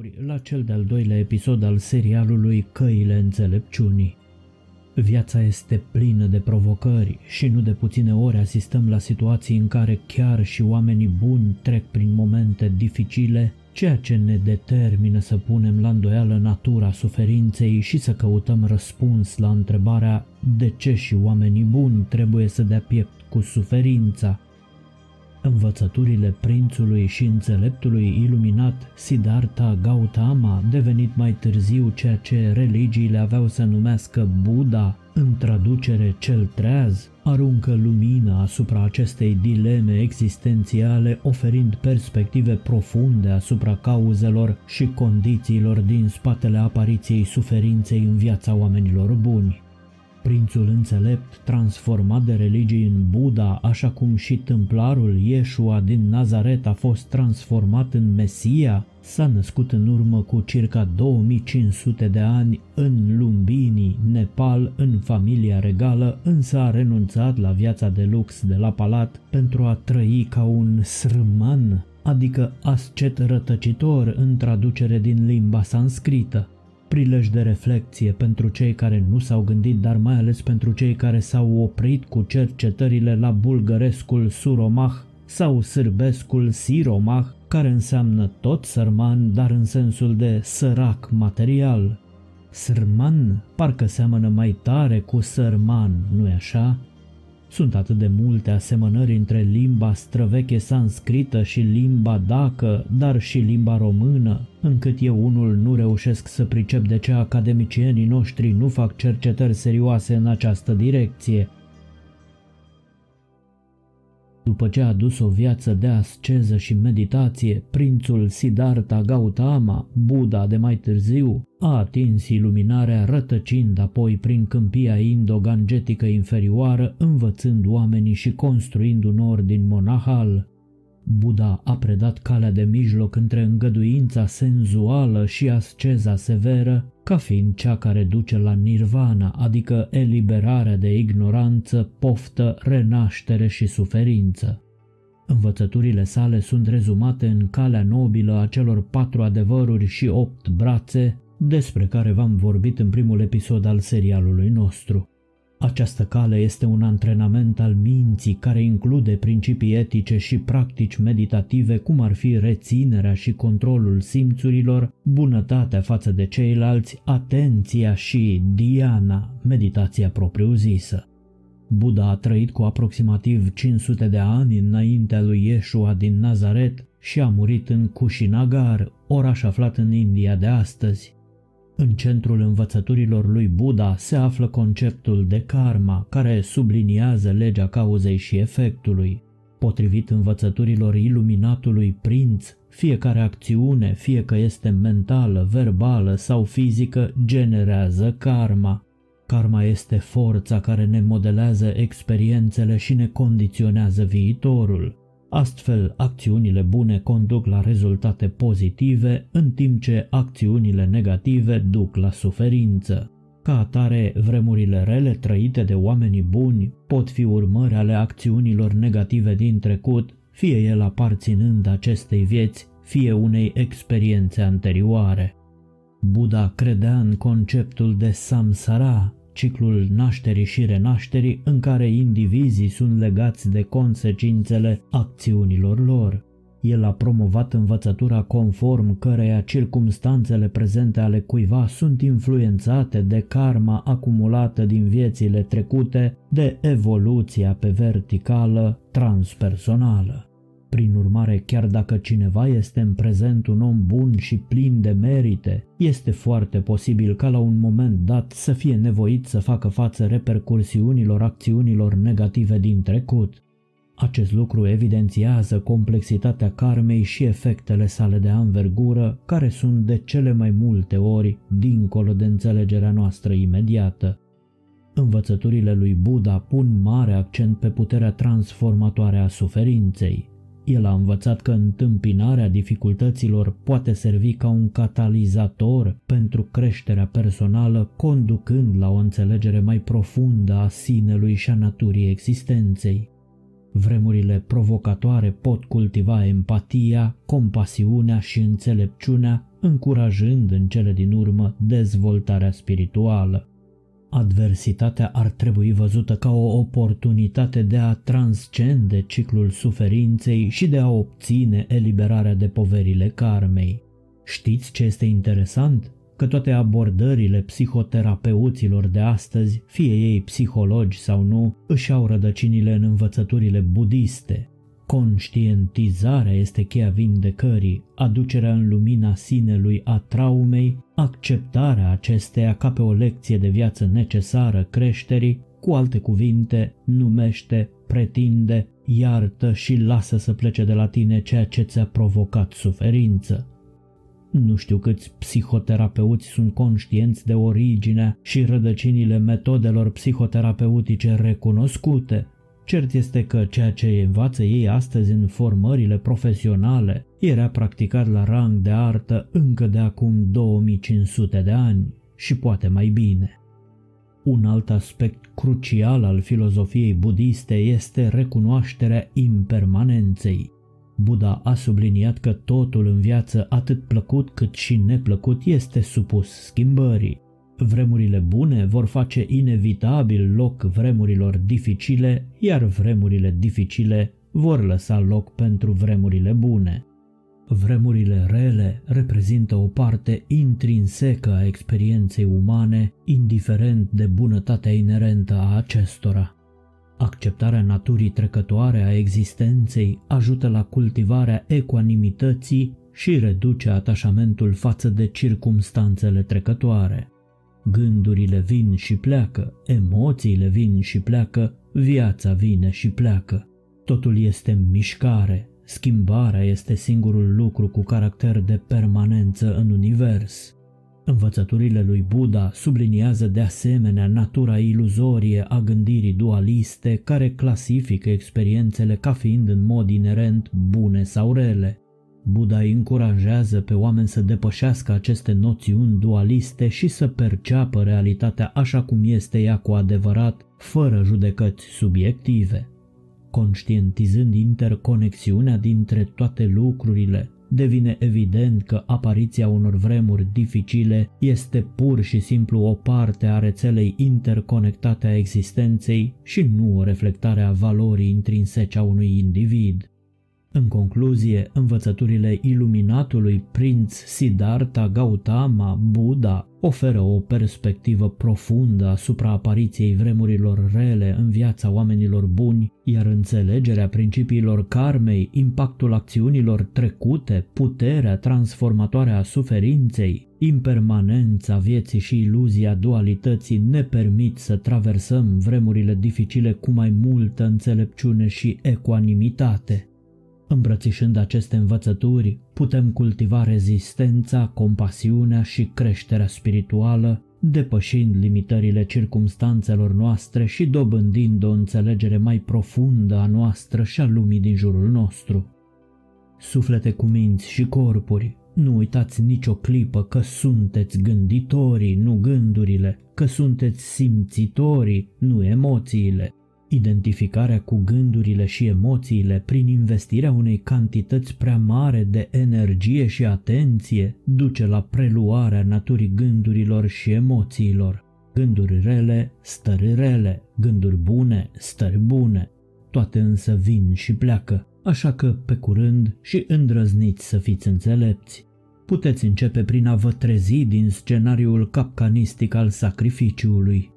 timpuri la cel de-al doilea episod al serialului Căile Înțelepciunii. Viața este plină de provocări și nu de puține ori asistăm la situații în care chiar și oamenii buni trec prin momente dificile, ceea ce ne determină să punem la îndoială natura suferinței și să căutăm răspuns la întrebarea de ce și oamenii buni trebuie să dea piept cu suferința Învățăturile prințului și înțeleptului iluminat Siddhartha Gautama, devenit mai târziu ceea ce religiile aveau să numească Buddha, în traducere cel treaz, aruncă lumină asupra acestei dileme existențiale, oferind perspective profunde asupra cauzelor și condițiilor din spatele apariției suferinței în viața oamenilor buni. Prințul înțelept, transformat de religii în Buddha, așa cum și tâmplarul Iesua din Nazaret a fost transformat în Mesia, s-a născut în urmă cu circa 2500 de ani în Lumbini, Nepal, în familia regală, însă a renunțat la viața de lux de la palat pentru a trăi ca un srman, adică ascet rătăcitor în traducere din limba sanscrită prilej de reflexie pentru cei care nu s-au gândit, dar mai ales pentru cei care s-au oprit cu cercetările la bulgărescul suromah sau sârbescul siromah, care înseamnă tot sărman, dar în sensul de sărac material. Sărman parcă seamănă mai tare cu sărman, nu-i așa? Sunt atât de multe asemănări între limba străveche sanscrită și limba dacă, dar și limba română, încât eu unul nu reușesc să pricep de ce academicienii noștri nu fac cercetări serioase în această direcție. După ce a dus o viață de asceză și meditație, prințul Siddhartha Gautama, Buddha de mai târziu, a atins iluminarea rătăcind apoi prin câmpia indogangetică inferioară, învățând oamenii și construind un ordin monahal. Buddha a predat calea de mijloc între îngăduința senzuală și asceza severă, ca fiind cea care duce la nirvana, adică eliberarea de ignoranță, poftă, renaștere și suferință. Învățăturile sale sunt rezumate în calea nobilă a celor patru adevăruri și opt brațe, despre care v-am vorbit în primul episod al serialului nostru. Această cale este un antrenament al minții care include principii etice și practici meditative cum ar fi reținerea și controlul simțurilor, bunătatea față de ceilalți, atenția și diana, meditația propriu-zisă. Buddha a trăit cu aproximativ 500 de ani înaintea lui Yeshua din Nazaret și a murit în Kushinagar, oraș aflat în India de astăzi. În centrul învățăturilor lui Buddha se află conceptul de karma, care subliniază legea cauzei și efectului. Potrivit învățăturilor iluminatului prinț, fiecare acțiune, fie că este mentală, verbală sau fizică, generează karma. Karma este forța care ne modelează experiențele și ne condiționează viitorul. Astfel, acțiunile bune conduc la rezultate pozitive, în timp ce acțiunile negative duc la suferință. Ca atare, vremurile rele trăite de oamenii buni pot fi urmări ale acțiunilor negative din trecut, fie el aparținând acestei vieți, fie unei experiențe anterioare. Buddha credea în conceptul de samsara, ciclul nașterii și renașterii în care indivizii sunt legați de consecințele acțiunilor lor. El a promovat învățătura conform căreia circumstanțele prezente ale cuiva sunt influențate de karma acumulată din viețile trecute, de evoluția pe verticală transpersonală. Prin urmare, chiar dacă cineva este în prezent un om bun și plin de merite, este foarte posibil ca la un moment dat să fie nevoit să facă față repercursiunilor acțiunilor negative din trecut. Acest lucru evidențiază complexitatea karmei și efectele sale de anvergură, care sunt de cele mai multe ori dincolo de înțelegerea noastră imediată. Învățăturile lui Buddha pun mare accent pe puterea transformatoare a suferinței. El a învățat că întâmpinarea dificultăților poate servi ca un catalizator pentru creșterea personală, conducând la o înțelegere mai profundă a sinelui și a naturii existenței. Vremurile provocatoare pot cultiva empatia, compasiunea și înțelepciunea, încurajând în cele din urmă dezvoltarea spirituală. Adversitatea ar trebui văzută ca o oportunitate de a transcende ciclul suferinței și de a obține eliberarea de poverile karmei. Știți ce este interesant? Că toate abordările psihoterapeuților de astăzi, fie ei psihologi sau nu, își au rădăcinile în învățăturile budiste. Conștientizarea este cheia vindecării, aducerea în lumina sinelui a traumei, acceptarea acesteia ca pe o lecție de viață necesară creșterii, cu alte cuvinte, numește, pretinde, iartă și lasă să plece de la tine ceea ce ți-a provocat suferință. Nu știu câți psihoterapeuți sunt conștienți de originea și rădăcinile metodelor psihoterapeutice recunoscute, Cert este că ceea ce învață ei astăzi în formările profesionale era practicat la rang de artă încă de acum 2500 de ani și poate mai bine. Un alt aspect crucial al filozofiei budiste este recunoașterea impermanenței. Buddha a subliniat că totul în viață, atât plăcut cât și neplăcut, este supus schimbării. Vremurile bune vor face inevitabil loc vremurilor dificile, iar vremurile dificile vor lăsa loc pentru vremurile bune. Vremurile rele reprezintă o parte intrinsecă a experienței umane, indiferent de bunătatea inerentă a acestora. Acceptarea naturii trecătoare a existenței ajută la cultivarea ecuanimității și reduce atașamentul față de circumstanțele trecătoare. Gândurile vin și pleacă, emoțiile vin și pleacă, viața vine și pleacă. Totul este în mișcare, schimbarea este singurul lucru cu caracter de permanență în univers. Învățăturile lui Buddha subliniază de asemenea natura iluzorie a gândirii dualiste care clasifică experiențele ca fiind în mod inerent bune sau rele. Buddha îi încurajează pe oameni să depășească aceste noțiuni dualiste și să perceapă realitatea așa cum este ea cu adevărat, fără judecăți subiective. Conștientizând interconexiunea dintre toate lucrurile, devine evident că apariția unor vremuri dificile este pur și simplu o parte a rețelei interconectate a existenței și nu o reflectare a valorii intrinsece a unui individ. În concluzie, învățăturile iluminatului prinț Siddhartha Gautama Buddha oferă o perspectivă profundă asupra apariției vremurilor rele în viața oamenilor buni, iar înțelegerea principiilor karmei, impactul acțiunilor trecute, puterea transformatoare a suferinței, impermanența vieții și iluzia dualității ne permit să traversăm vremurile dificile cu mai multă înțelepciune și ecuanimitate. Îmbrățișând aceste învățături, putem cultiva rezistența, compasiunea și creșterea spirituală, depășind limitările circumstanțelor noastre și dobândind o înțelegere mai profundă a noastră și a lumii din jurul nostru. Suflete cu minți și corpuri, nu uitați nicio clipă că sunteți gânditorii, nu gândurile, că sunteți simțitorii, nu emoțiile, Identificarea cu gândurile și emoțiile prin investirea unei cantități prea mare de energie și atenție duce la preluarea naturii gândurilor și emoțiilor. Gânduri rele, stări rele, gânduri bune, stări bune. Toate însă vin și pleacă, așa că pe curând și îndrăzniți să fiți înțelepți. Puteți începe prin a vă trezi din scenariul capcanistic al sacrificiului